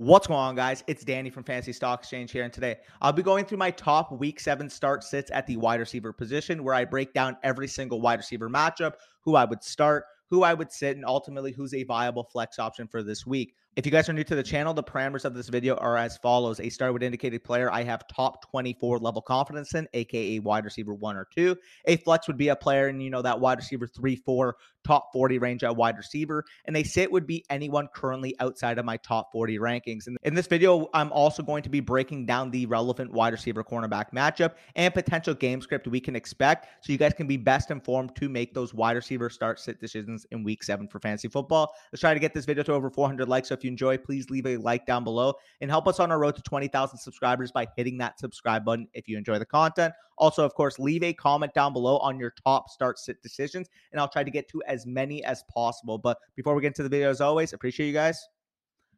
What's going on, guys? It's Danny from Fantasy Stock Exchange here, and today I'll be going through my top week seven start sits at the wide receiver position, where I break down every single wide receiver matchup, who I would start, who I would sit, and ultimately who's a viable flex option for this week. If you guys are new to the channel, the parameters of this video are as follows. A start with indicated player I have top 24 level confidence in, aka wide receiver one or two. A flex would be a player in, you know, that wide receiver three, four, top 40 range at wide receiver. And a sit would be anyone currently outside of my top 40 rankings. And in this video, I'm also going to be breaking down the relevant wide receiver cornerback matchup and potential game script we can expect so you guys can be best informed to make those wide receiver start sit decisions in week seven for fantasy football. Let's try to get this video to over 400 likes. So if you enjoy, please leave a like down below and help us on our road to 20,000 subscribers by hitting that subscribe button if you enjoy the content. Also, of course, leave a comment down below on your top start sit decisions, and I'll try to get to as many as possible. But before we get into the video, as always, appreciate you guys.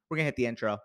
We're going to hit the intro.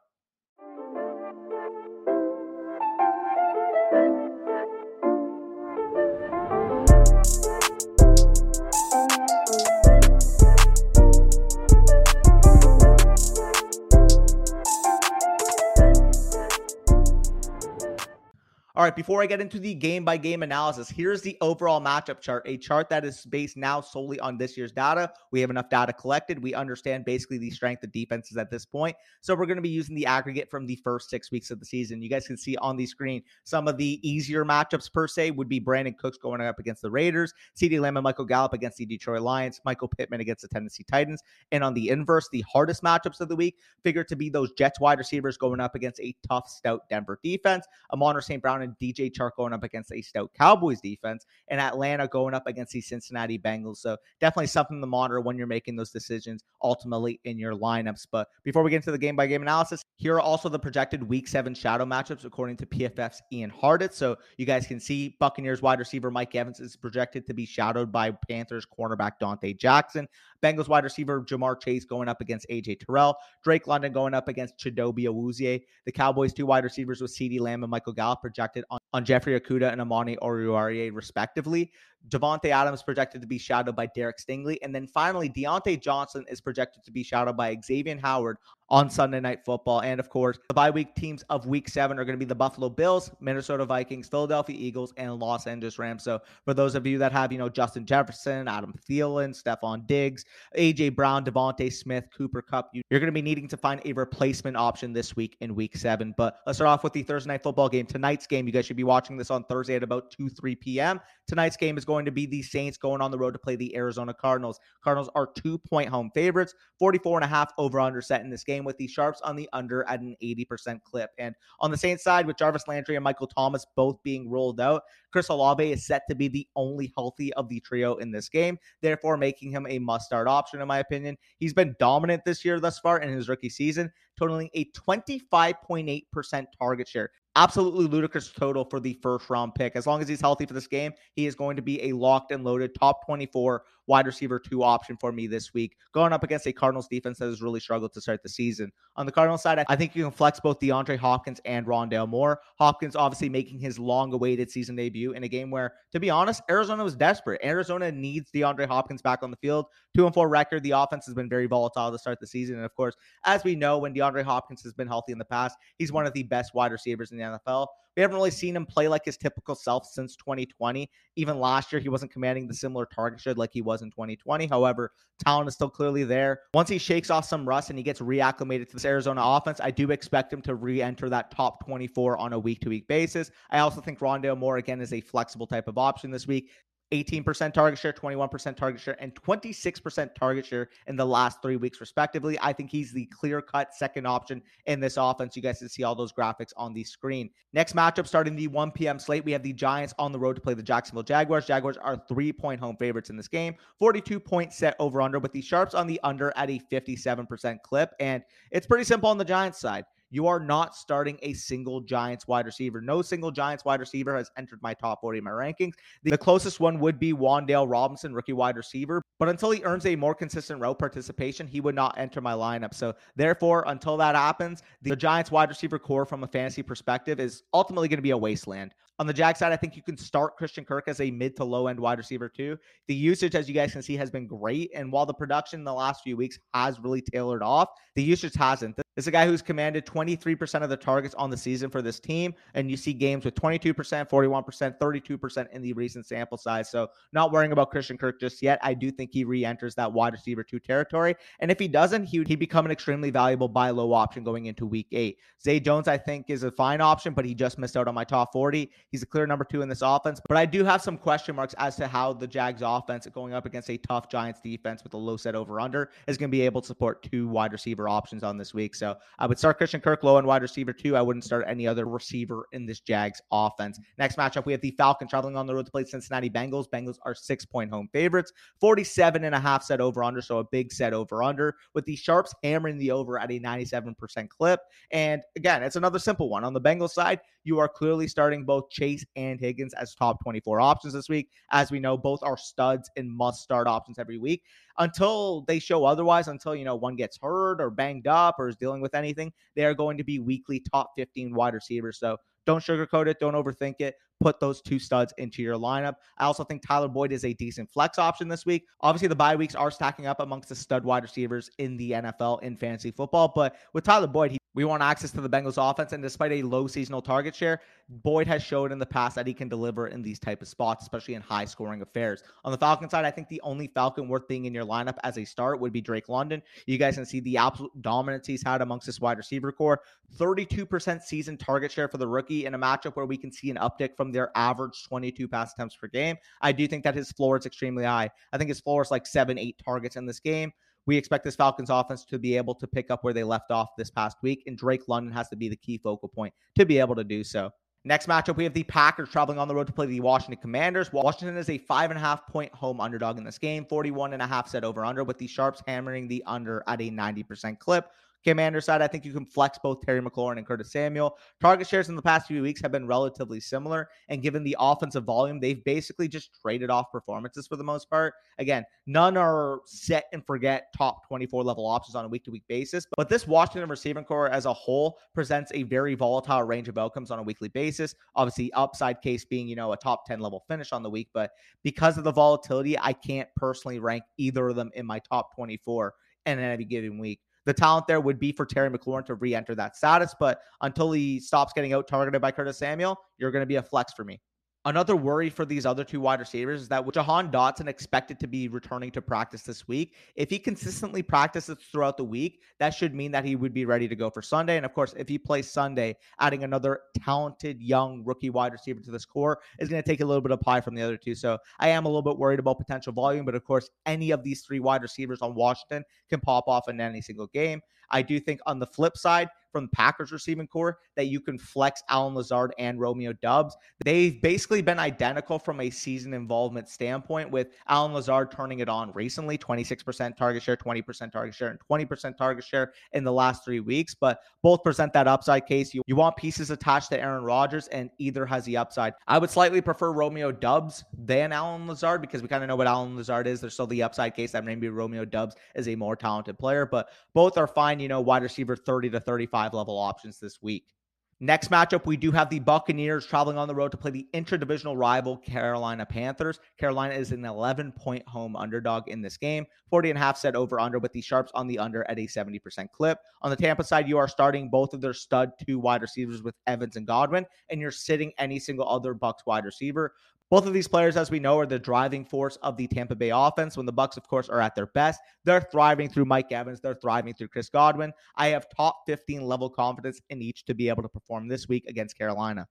All right, before I get into the game by game analysis, here's the overall matchup chart, a chart that is based now solely on this year's data. We have enough data collected. We understand basically the strength of defenses at this point. So we're going to be using the aggregate from the first six weeks of the season. You guys can see on the screen some of the easier matchups per se would be Brandin Cooks going up against the Raiders, CeeDee Lamb and Michael Gallup against the Detroit Lions, Michael Pittman against the Tennessee Titans. And on the inverse, the hardest matchups of the week figure to be those Jets wide receivers going up against a tough, stout Denver defense, Amon St. Brown and DJ Chark going up against a stout Cowboys defense, and Atlanta going up against the Cincinnati Bengals. So definitely something to monitor when you're making those decisions ultimately in your lineups. But before we get into the game by game analysis, here are also the projected week seven shadow matchups according to PFF's Ian Hartitz. So you guys can see Buccaneers wide receiver Mike Evans is projected to be shadowed by Panthers cornerback Donte Jackson. Bengals wide receiver Ja'Marr Chase going up against AJ Terrell. Drake London going up against Chidobe Awuzie. The Cowboys two wide receivers with CeeDee Lamb and Michael Gallup projected on, on Jeffrey Okudah and Amani Oruwariye, respectively. Davante Adams projected to be shadowed by Derek Stingley. And then finally, Diontae Johnson is projected to be shadowed by Xavier Howard on Sunday Night Football. And of course, the bye week teams of week seven are going to be the Buffalo Bills, Minnesota Vikings, Philadelphia Eagles, and Los Angeles Rams. So for those of you that have, you know, Justin Jefferson, Adam Thielen, Stefon Diggs, AJ Brown, DeVonta Smith, Cooper Kupp, you're going to be needing to find a replacement option this week in week seven. But let's start off with the Thursday Night Football game. Tonight's game, you guys should be watching this on Thursday at about 2, 3 p.m. Tonight's game is going to be the Saints going on the road to play the Arizona Cardinals. Cardinals are two point home favorites, 44 and a half over under set in this game with the Sharps on the under at an 80% clip. And on the Saints side, with Jarvis Landry and Michael Thomas both being rolled out, Chris Olave is set to be the only healthy of the trio in this game, therefore making him a must start option, in my opinion. He's been dominant this year thus far in his rookie season, totaling a 25.8% target share absolutely ludicrous total for the first round pick. As long as he's healthy for this game, he is going to be a locked and loaded top 24 wide receiver two option for me this week, going up against a Cardinals defense that has really struggled to start the season. On the Cardinals side, I think you can flex both DeAndre Hopkins and Rondale Moore. Hopkins obviously making his long awaited season debut in a game where, to be honest, Arizona was desperate. Arizona needs DeAndre Hopkins back on the field. Two and four record. The offense has been very volatile to start the season. And of course, as we know, when DeAndre Hopkins has been healthy in the past, he's one of the best wide receivers in the NFL. We haven't really seen him play like his typical self since 2020. Even last year, he wasn't commanding the similar target share like he was in 2020. However, talent is still clearly there. Once he shakes off some rust and he gets reacclimated to this Arizona offense, I do expect him to re enter that top 24 on a week to week basis. I also think Rondale Moore, again, is a flexible type of option this week. 18% target share, 21% target share, and 26% target share in the last three weeks, respectively. I think he's the clear cut second option in this offense. You guys can see all those graphics on the screen. Next matchup starting the 1 p.m. slate, we have the Giants on the road to play the Jacksonville Jaguars. Jaguars are three point home favorites in this game, 42 point set over under, with the Sharps on the under at a 57% clip. And it's pretty simple on the Giants side you are not starting a single Giants wide receiver. No single Giants wide receiver has entered my top 40 in my rankings. The closest one would be Wan'Dale Robinson, rookie wide receiver. But until he earns a more consistent route participation, he would not enter my lineup. So therefore, until that happens, the Giants wide receiver core from a fantasy perspective is ultimately going to be a wasteland. On the Jag side, I think you can start Christian Kirk as a mid to low end wide receiver too. The usage, as you guys can see, has been great. And while the production in the last few weeks has really tailored off, the usage hasn't. Is a guy who's commanded 23% of the targets on the season for this team. And you see games with 22%, 41%, 32% in the recent sample size. So, not worrying about Christian Kirk just yet. I do think he re enters that wide receiver two territory. And if he doesn't, he would he become an extremely valuable buy low option going into week eight. Zay Jones, I think, is a fine option, but he just missed out on my top 40. He's a clear number two in this offense. But I do have some question marks as to how the Jags offense going up against a tough Giants defense with a low set over under is going to be able to support two wide receiver options on this week. So I would start Christian Kirk low and wide receiver two. I wouldn't start any other receiver in this Jags offense. Next matchup, we have the Falcons traveling on the road to play Cincinnati Bengals. Bengals are six point home favorites, 47 and a half set over under. So a big set over under with the Sharps hammering the over at a 97% clip. And again, it's another simple one. On the Bengals side, you are clearly starting both Chase and Higgins as top 24 options this week. As we know, both are studs and must start options every week until they show otherwise, until, you know, one gets hurt or banged up or is dealing with anything, they are going to be weekly top 15 wide receivers. So don't sugarcoat it. Don't overthink it. Put those two studs into your lineup. I also think Tyler Boyd is a decent flex option this week. Obviously, the bye weeks are stacking up amongst the stud wide receivers in the NFL in fantasy football. But with Tyler Boyd, he we want access to the Bengals offense, and despite a low seasonal target share, Boyd has showed in the past that he can deliver in these type of spots, especially in high scoring affairs. On the Falcon side, I think the only Falcon worth being in your lineup as a start would be Drake London. You guys can see the absolute dominance he's had amongst this wide receiver core. 32% season target share for the rookie in a matchup where we can see an uptick from their average 22 pass attempts per game. I do think that his floor is extremely high. I think his floor is like seven, eight targets in this game we expect this Falcons offense to be able to pick up where they left off this past week, and Drake London has to be the key focal point to be able to do so. Next matchup, we have the Packers traveling on the road to play the Washington Commanders. Washington is a five and a half point home underdog in this game, 41 and a half set over under, with the Sharps hammering the under at a 90% clip. Commander side, I think you can flex both Terry McLaurin and Curtis Samuel. Target shares in the past few weeks have been relatively similar. And given the offensive volume, they've basically just traded off performances for the most part. Again, none are set and forget top 24 level options on a week to week basis. But this Washington receiving core as a whole presents a very volatile range of outcomes on a weekly basis. Obviously, upside case being, you know, a top 10 level finish on the week. But because of the volatility, I can't personally rank either of them in my top 24 in any given week the talent there would be for Terry McLaurin to re-enter that status. But until he stops getting out targeted by Curtis Samuel, you're going to be a flex for me. Another worry for these other two wide receivers is that with Jahan Dotson expected to be returning to practice this week, if he consistently practices throughout the week, that should mean that he would be ready to go for Sunday. And of course, if he plays Sunday, adding another talented young rookie wide receiver to this core is going to take a little bit of pie from the other two. So I am a little bit worried about potential volume, but of course, any of these three wide receivers on Washington can pop off in any single game. I do think on the flip side, from Packers receiving core that you can flex Allen Lazard and Romeo Doubs. They've basically been identical from a season involvement standpoint, with Allen Lazard turning it on recently 26% target share, 20% target share, and 20% target share in the last three weeks. But both present that upside case. You, you want pieces attached to Aaron Rodgers, and either has the upside. I would slightly prefer Romeo Doubs than Allen Lazard because we kind of know what Allen Lazard is. There's still the upside case that maybe Romeo Doubs is a more talented player, but both are fine, you know, wide receiver 30 to 35 level options this week. Next matchup, we do have the Buccaneers traveling on the road to play the interdivisional rival Carolina Panthers. Carolina is an 11 point home underdog in this game, 40 and a half set over under with the Sharps on the under at a 70% clip. On the Tampa side, you are starting both of their stud two wide receivers with Evans and Godwin, and you're sitting any single other Bucks wide receiver. Both of these players, as we know, are the driving force of the Tampa Bay offense. When the Bucks, of course, are at their best, they're thriving through Mike Evans. They're thriving through Chris Godwin. I have top 15 level confidence in each to be able to perform this week against Carolina.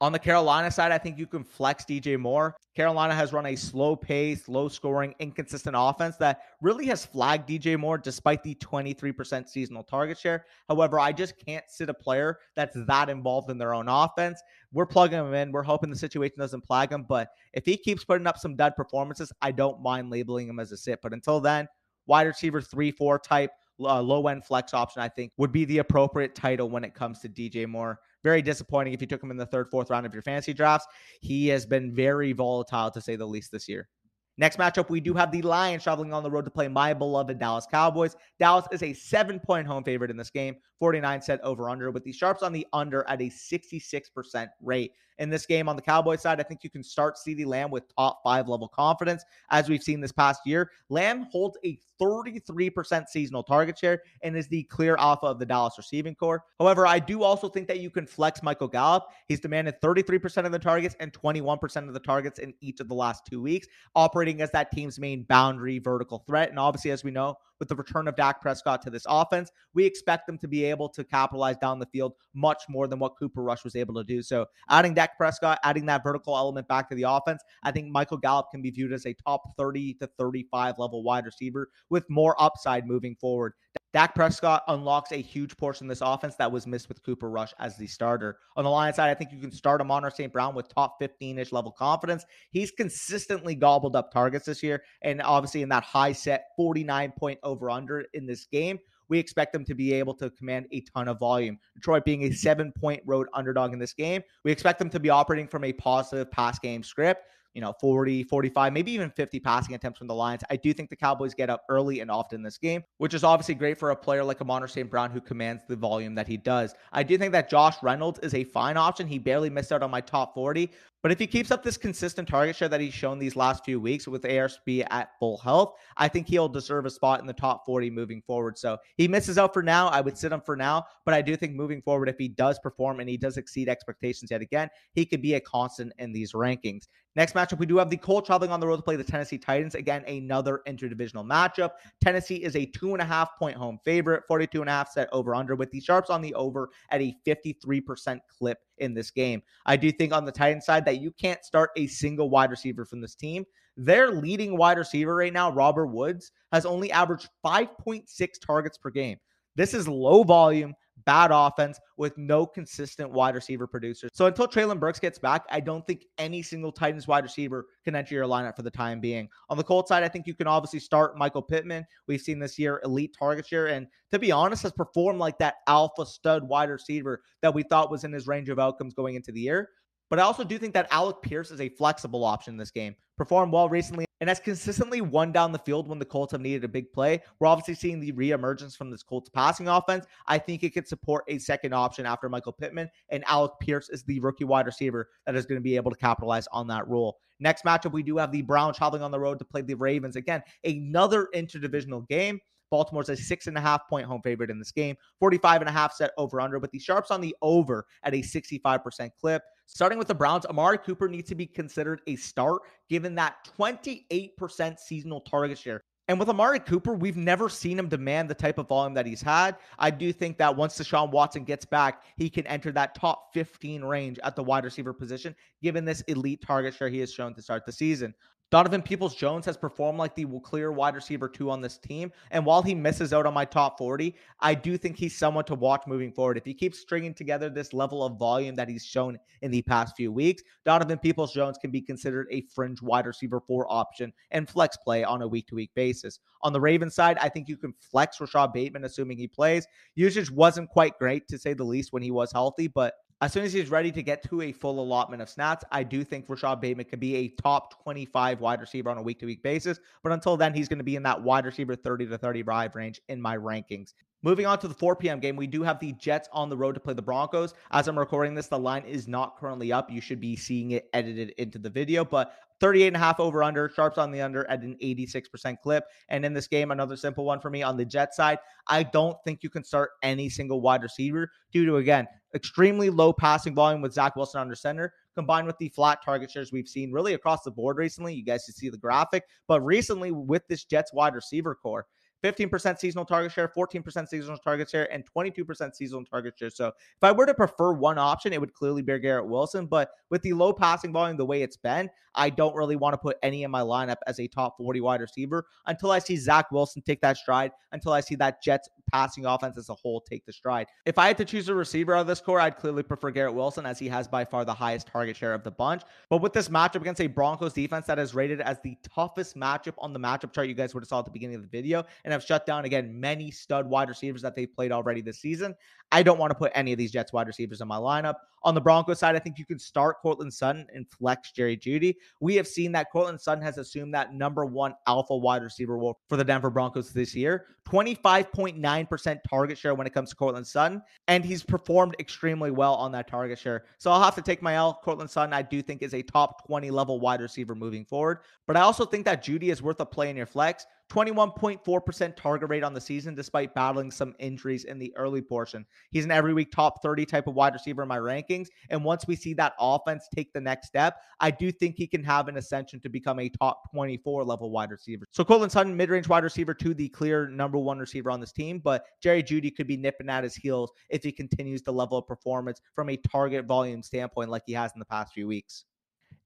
On the Carolina side, I think you can flex DJ Moore. Carolina has run a slow pace, low scoring, inconsistent offense that really has flagged DJ Moore despite the 23% seasonal target share. However, I just can't sit a player that's that involved in their own offense. We're plugging him in. We're hoping the situation doesn't flag him. But if he keeps putting up some dud performances, I don't mind labeling him as a sit. But until then, wide receiver three, four type, uh, low end flex option, I think would be the appropriate title when it comes to DJ Moore. Very disappointing if you took him in the third, fourth round of your fantasy drafts. He has been very volatile to say the least this year. Next matchup, we do have the Lions traveling on the road to play my beloved Dallas Cowboys. Dallas is a seven point home favorite in this game, 49 set over under, with the Sharps on the under at a 66% rate. In this game on the Cowboys side, I think you can start CeeDee Lamb with top five level confidence, as we've seen this past year. Lamb holds a 33% seasonal target share and is the clear alpha of the Dallas receiving core. However, I do also think that you can flex Michael Gallup. He's demanded 33% of the targets and 21% of the targets in each of the last two weeks, operating as that team's main boundary vertical threat. And obviously, as we know, with the return of Dak Prescott to this offense, we expect them to be able to capitalize down the field much more than what Cooper Rush was able to do. So, adding Dak Prescott, adding that vertical element back to the offense, I think Michael Gallup can be viewed as a top 30 to 35 level wide receiver with more upside moving forward. Dak Prescott unlocks a huge portion of this offense that was missed with Cooper Rush as the starter. On the line side, I think you can start Amon St. Brown with top 15 ish level confidence. He's consistently gobbled up targets this year, and obviously in that high set 49 point over under in this game. We expect them to be able to command a ton of volume. Detroit being a seven point road underdog in this game, we expect them to be operating from a positive pass game script you know, 40, 45, maybe even 50 passing attempts from the Lions. I do think the Cowboys get up early and often in this game, which is obviously great for a player like Amon St. Brown who commands the volume that he does. I do think that Josh Reynolds is a fine option. He barely missed out on my top 40, but if he keeps up this consistent target share that he's shown these last few weeks with ARSB at full health, I think he'll deserve a spot in the top 40 moving forward. So he misses out for now. I would sit him for now, but I do think moving forward, if he does perform and he does exceed expectations yet again, he could be a constant in these rankings. Next matchup, we do have the Colts traveling on the road to play the Tennessee Titans. Again, another interdivisional matchup. Tennessee is a two and a half point home favorite, 42 and a half set over under, with the Sharps on the over at a 53% clip in this game. I do think on the Titan side that you can't start a single wide receiver from this team. Their leading wide receiver right now, Robert Woods, has only averaged 5.6 targets per game. This is low volume, bad offense with no consistent wide receiver producers. So until Treylon Burks gets back, I don't think any single Titans wide receiver can enter your lineup for the time being. On the Colts side, I think you can obviously start Michael Pittman. We've seen this year elite target share, and to be honest, has performed like that alpha stud wide receiver that we thought was in his range of outcomes going into the year. But I also do think that Alec Pierce is a flexible option in this game. Performed well recently and has consistently won down the field when the Colts have needed a big play. We're obviously seeing the reemergence from this Colts passing offense. I think it could support a second option after Michael Pittman, and Alec Pierce is the rookie wide receiver that is going to be able to capitalize on that role. Next matchup, we do have the Browns traveling on the road to play the Ravens. Again, another interdivisional game. Baltimore's a six and a half point home favorite in this game, 45 and a half set over under, with the Sharps on the over at a 65% clip. Starting with the Browns, Amari Cooper needs to be considered a start given that 28% seasonal target share. And with Amari Cooper, we've never seen him demand the type of volume that he's had. I do think that once Deshaun Watson gets back, he can enter that top 15 range at the wide receiver position, given this elite target share he has shown to start the season. Donovan Peoples Jones has performed like the clear wide receiver two on this team. And while he misses out on my top 40, I do think he's someone to watch moving forward. If he keeps stringing together this level of volume that he's shown in the past few weeks, Donovan Peoples Jones can be considered a fringe wide receiver four option and flex play on a week to week basis. On the Ravens side, I think you can flex Rashod Bateman, assuming he plays. Usage wasn't quite great, to say the least, when he was healthy, but as soon as he's ready to get to a full allotment of snaps, I do think Rashod Bateman could be a top 25 wide receiver on a week to week basis. But until then, he's going to be in that wide receiver 30 to 35 range in my rankings. Moving on to the 4 p.m. game, we do have the Jets on the road to play the Broncos. As I'm recording this, the line is not currently up. You should be seeing it edited into the video, but 38 and a half over under, sharps on the under at an 86% clip. And in this game, another simple one for me on the Jet side. I don't think you can start any single wide receiver due to, again, extremely low passing volume with Zach Wilson under center, combined with the flat target shares we've seen really across the board recently. You guys can see the graphic, but recently with this Jets wide receiver corps, 15% seasonal target share, 14% seasonal target share, and 22% seasonal target share. So if I were to prefer one option, it would clearly be Garrett Wilson. But with the low passing volume the way it's been, I don't really want to put any in my lineup as a top 40 wide receiver until I see Zach Wilson take that stride, until I see that Jets passing offense as a whole take the stride. If I had to choose a receiver out of this core, I'd clearly prefer Garrett Wilson as he has by far the highest target share of the bunch. But with this matchup against a Broncos defense that is rated as the toughest matchup on the matchup chart you guys would have saw at the beginning of the video, and have shut down, again, many stud wide receivers that they've played already this season. I don't want to put any of these Jets wide receivers in my lineup. On the Broncos side, I think you can start Courtland Sutton and flex Jerry Jeudy. We have seen that Courtland Sutton has assumed that number one alpha wide receiver role for the Denver Broncos this year. 25.9% target share when it comes to Courtland Sutton, and he's performed extremely well on that target share. So I'll have to take my L. Courtland Sutton, I do think, is a top 20 level wide receiver moving forward. But I also think that Jeudy is worth a play in your flex. 21.4% target rate on the season, despite battling some injuries in the early portion. He's an every week top 30 type of wide receiver in my rankings. And once we see that offense take the next step, I do think he can have an ascension to become a top 24 level wide receiver. So Courtland Sutton, mid range wide receiver to the clear number one receiver on this team. But Jerry Jeudy could be nipping at his heels if he continues the level of performance from a target volume standpoint like he has in the past few weeks.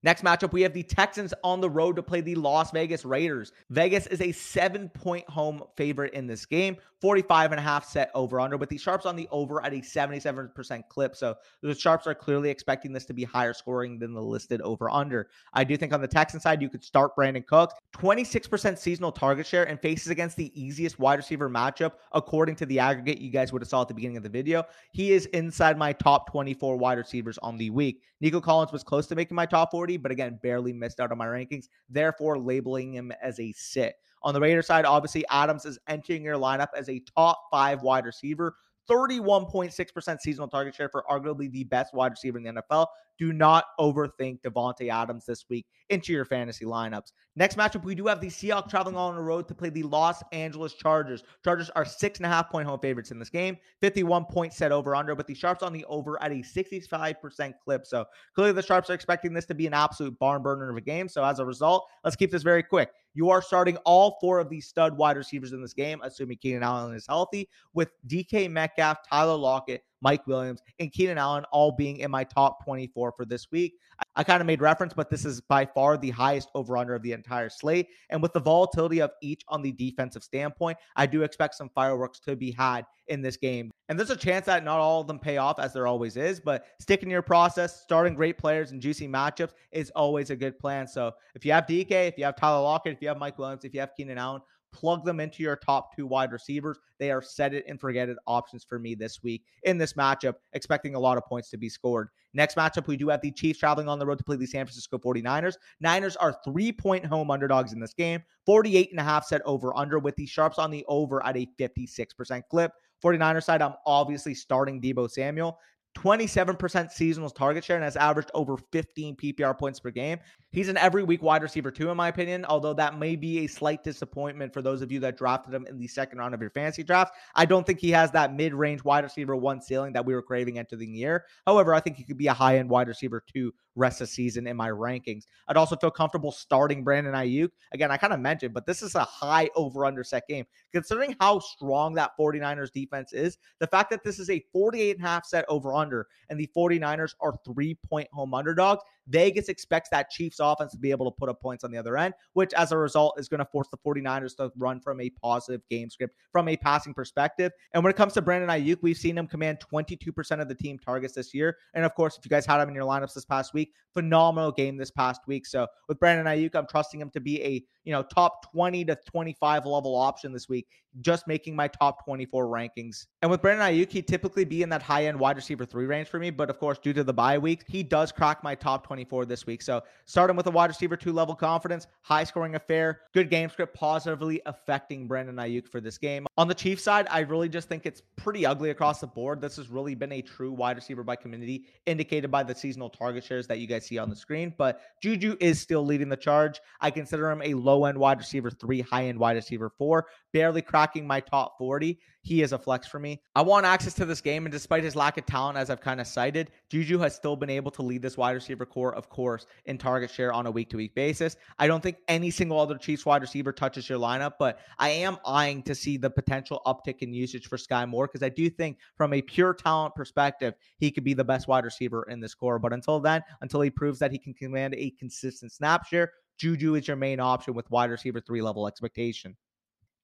Next matchup, we have the Texans on the road to play the Las Vegas Raiders. Vegas is a seven point home favorite in this game, 45 and a half set over under, with the Sharps on the over at a 77% clip. So the Sharps are clearly expecting this to be higher scoring than the listed over under. I do think on the Texan side, you could start Brandin Cooks, 26% seasonal target share, and faces against the easiest wide receiver matchup, according to the aggregate you guys would have saw at the beginning of the video. He is inside my top 24 wide receivers on the week. Nico Collins was close to making my top 40 but again, barely missed out on my rankings, therefore labeling him as a sit. On the Raider side, obviously, Adams is entering your lineup as a top five wide receiver. 31.6% seasonal target share for arguably the best wide receiver in the NFL. Do not overthink Davante Adams this week into your fantasy lineups. Next matchup, we do have the Seahawks traveling on the road to play the Los Angeles Chargers. Chargers are six and a half point home favorites in this game, 51 point set over under, but the Sharps on the over at a 65% clip. So clearly the Sharps are expecting this to be an absolute barn burner of a game. So as a result, let's keep this very quick. You are starting all four of these stud wide receivers in this game, assuming Keenan Allen is healthy, with DK Metcalf, Tyler Lockett, Mike Williams, and Keenan Allen all being in my top 24 for this week. I, I kind of made reference, but this is by far the highest over under of the entire slate. And with the volatility of each on the defensive standpoint, I do expect some fireworks to be had in this game. And there's a chance that not all of them pay off, as there always is, but sticking to your process, starting great players and juicy matchups is always a good plan. So if you have DK, if you have Tyler Lockett, if you have Mike Williams, if you have Keenan Allen, plug them into your top two wide receivers. They are set it and forget it options for me this week in this matchup, expecting a lot of points to be scored. Next matchup, we do have the Chiefs traveling on the road to play the San Francisco 49ers. Niners are three point home underdogs in this game, 48 and a half set over under, with the Sharps on the over at a 56% clip. 49er side, I'm obviously starting Deebo Samuel. 27% seasonal target share and has averaged over 15 PPR points per game. He's an every week wide receiver, too, in my opinion, although that may be a slight disappointment for those of you that drafted him in the second round of your fantasy draft. I don't think he has that mid range wide receiver one ceiling that we were craving entering the year. However, I think he could be a high end wide receiver, two rest of the season in my rankings. I'd also feel comfortable starting Brandon Aiyuk. Again, I kind of mentioned, but this is a high over under set game. Considering how strong that 49ers defense is, the fact that this is a 48 and a half set over under and the 49ers are three point home underdogs, Vegas expects that Chiefs offense to be able to put up points on the other end, which as a result is going to force the 49ers to run from a positive game script from a passing perspective. And when it comes to Brandon Aiyuk, we've seen him command 22% of the team targets this year. And of course, if you guys had him in your lineups this past week, phenomenal game this past week. So with Brandon Aiyuk, I'm trusting him to be a you know top 20 to 25 level option this week, just making my top 24 rankings. And with Brandon Aiyuk, he typically be in that high end wide receiver three range for me, but of course, due to the bye week, he does crack my top 24 this week. So starting with a wide receiver two level confidence, high scoring affair, good game script, positively affecting Brandon Aiyuk for this game. On the Chiefs side, I really just think it's pretty ugly across the board. This has really been a true wide receiver by community, indicated by the seasonal target shares that you guys see on the screen. But Juju is still leading the charge. I consider him a low end wide receiver three, high end wide receiver four, barely cracking my top 40 he is a flex for me. I want access to this game, and despite his lack of talent, as I've kind of cited, Juju has still been able to lead this wide receiver core, of course, in target share on a week to week basis. I don't think any single other Chiefs wide receiver touches your lineup, but I am eyeing to see the potential uptick in usage for Skyy Moore because I do think, from a pure talent perspective, he could be the best wide receiver in this core. But until then, until he proves that he can command a consistent snap share, Juju is your main option with wide receiver three level expectation.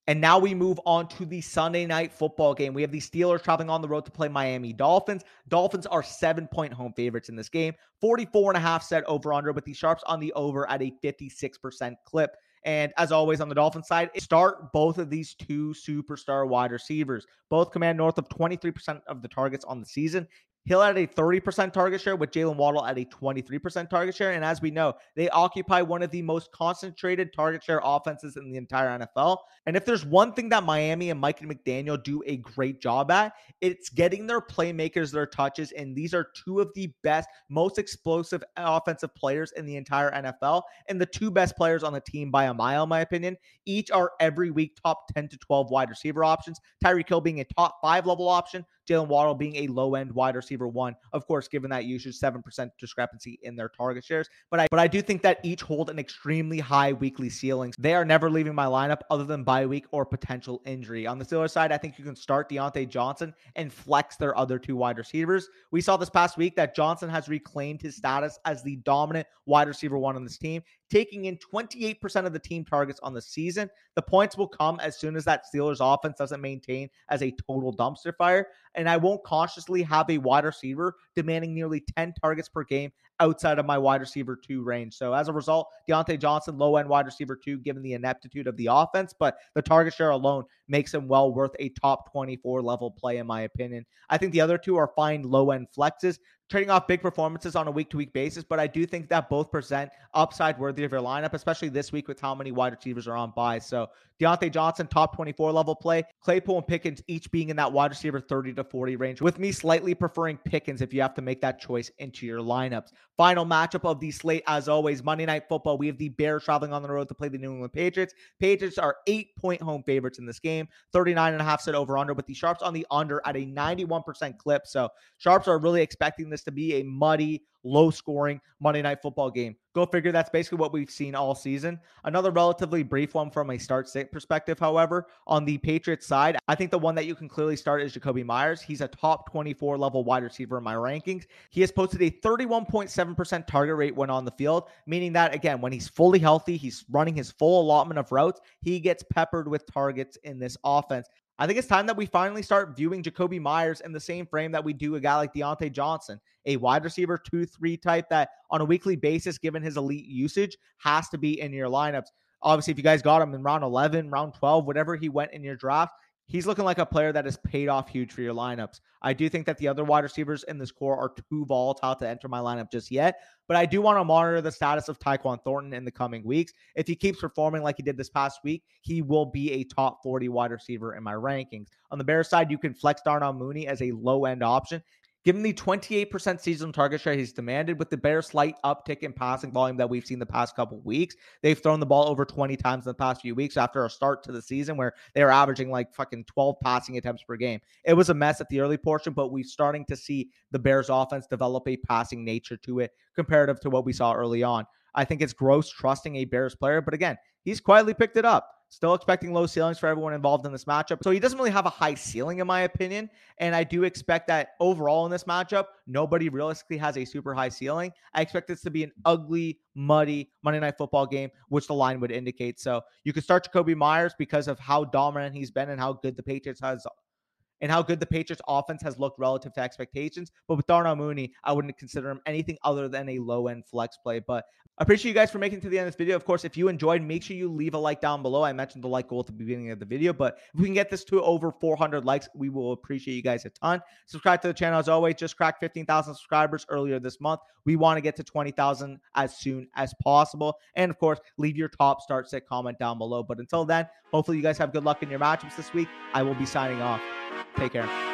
And now we move on to the Sunday night football game. We have the Steelers traveling on the road to play Miami Dolphins. Dolphins are seven point home favorites in this game, 44 and a half set over under, with the Sharps on the over at a 56% clip. And as always on the Dolphins side, start both of these two superstar wide receivers. Both command north of 23% of the targets on the season. Hill had a 30% target share with Jalen Waddle at a 23% target share. And as we know, they occupy one of the most concentrated target share offenses in the entire NFL. And if there's one thing that Miami and Mike and McDaniel do a great job at, it's getting their playmakers their touches. And these are two of the best, most explosive offensive players in the entire NFL. And the two best players on the team by a mile, in my opinion. Each are every week top 10 to 12 wide receiver options. Tyreek Hill being a top five level option, Jalen Waddle being a low end wide receiver one. Of course, given that usage, 7% discrepancy in their target shares. But I but I do think that each hold an extremely high weekly ceilings. They are never leaving my lineup other than bye week or potential injury. On the Steelers side, I think you can start Diontae Johnson and flex their other two wide receivers. We saw this past week that Johnson has reclaimed his status as the dominant wide receiver one on this team taking in 28% of the team targets on the season. The points will come as soon as that Steelers offense doesn't maintain as a total dumpster fire. And I won't consciously have a wide receiver demanding nearly 10 targets per game outside of my wide receiver two range. So as a result, Diontae Johnson, low end wide receiver two, given the ineptitude of the offense, but the target share alone makes him well worth a top 24 level play, in my opinion. I think the other two are fine low end flexes trading off big performances on a week to week basis, but I do think that both present upside worthy of your lineup, especially this week with how many wide receivers are on buy. So Diontae Johnson, top 24 level play, Claypool and Pickens each being in that wide receiver 30 to 40 range, with me slightly preferring Pickens if you have to make that choice into your lineups. Final matchup of the slate, as always, Monday Night Football. We have the Bears traveling on the road to play the New England Patriots. Patriots are eight point home favorites in this game, 39 and a half set over under, with the Sharps on the under at a 91% clip. So Sharps are really expecting this to be a muddy, low scoring Monday night football game. Go figure that's basically what we've seen all season. Another relatively brief one from a start sit perspective, however, on the Patriots side, I think the one that you can clearly start is Jakobi Meyers. He's a top 24 level wide receiver in my rankings. He has posted a 31.7% target rate when on the field, meaning that, again, when he's fully healthy, he's running his full allotment of routes, he gets peppered with targets in this offense. I think it's time that we finally start viewing Jakobi Meyers in the same frame that we do a guy like Diontae Johnson, a wide receiver 2 3 type that on a weekly basis, given his elite usage, has to be in your lineups. Obviously, if you guys got him in round 11, round 12, whatever he went in your draft, he's looking like a player that has paid off huge for your lineups. I do think that the other wide receivers in this core are too volatile to enter my lineup just yet, but I do want to monitor the status of Tyquan Thornton in the coming weeks. If he keeps performing like he did this past week, he will be a top 40 wide receiver in my rankings. On the Bears side, you can flex Darnell Mooney as a low end option. Given the 28% season target share he's demanded, with the Bears' slight uptick in passing volume that we've seen the past couple weeks, they've thrown the ball over 20 times in the past few weeks after a start to the season where they were averaging like fucking 12 passing attempts per game. It was a mess at the early portion, but we're starting to see the Bears' offense develop a passing nature to it comparative to what we saw early on. I think it's gross trusting a Bears player, but again, he's quietly picked it up. Still expecting low ceilings for everyone involved in this matchup. So he doesn't really have a high ceiling, in my opinion. And I do expect that overall in this matchup, nobody realistically has a super high ceiling. I expect this to be an ugly, muddy Monday night football game, which the line would indicate. So you could start Jakobi Meyers because of how dominant he's been and how good the Patriots has and how good the Patriots offense has looked relative to expectations. But with Darnell Mooney, I wouldn't consider him anything other than a low end flex play. But I appreciate you guys for making to the end of this video. Of course, if you enjoyed, make sure you leave a like down below. I mentioned the like goal at the beginning of the video, but if we can get this to over 400 likes, we will appreciate you guys a ton. Subscribe to the channel as always. Just cracked 15,000 subscribers earlier this month. We want to get to 20,000 as soon as possible. And of course, leave your top start set comment down below. But until then, hopefully you guys have good luck in your matchups this week. I will be signing off. Take care.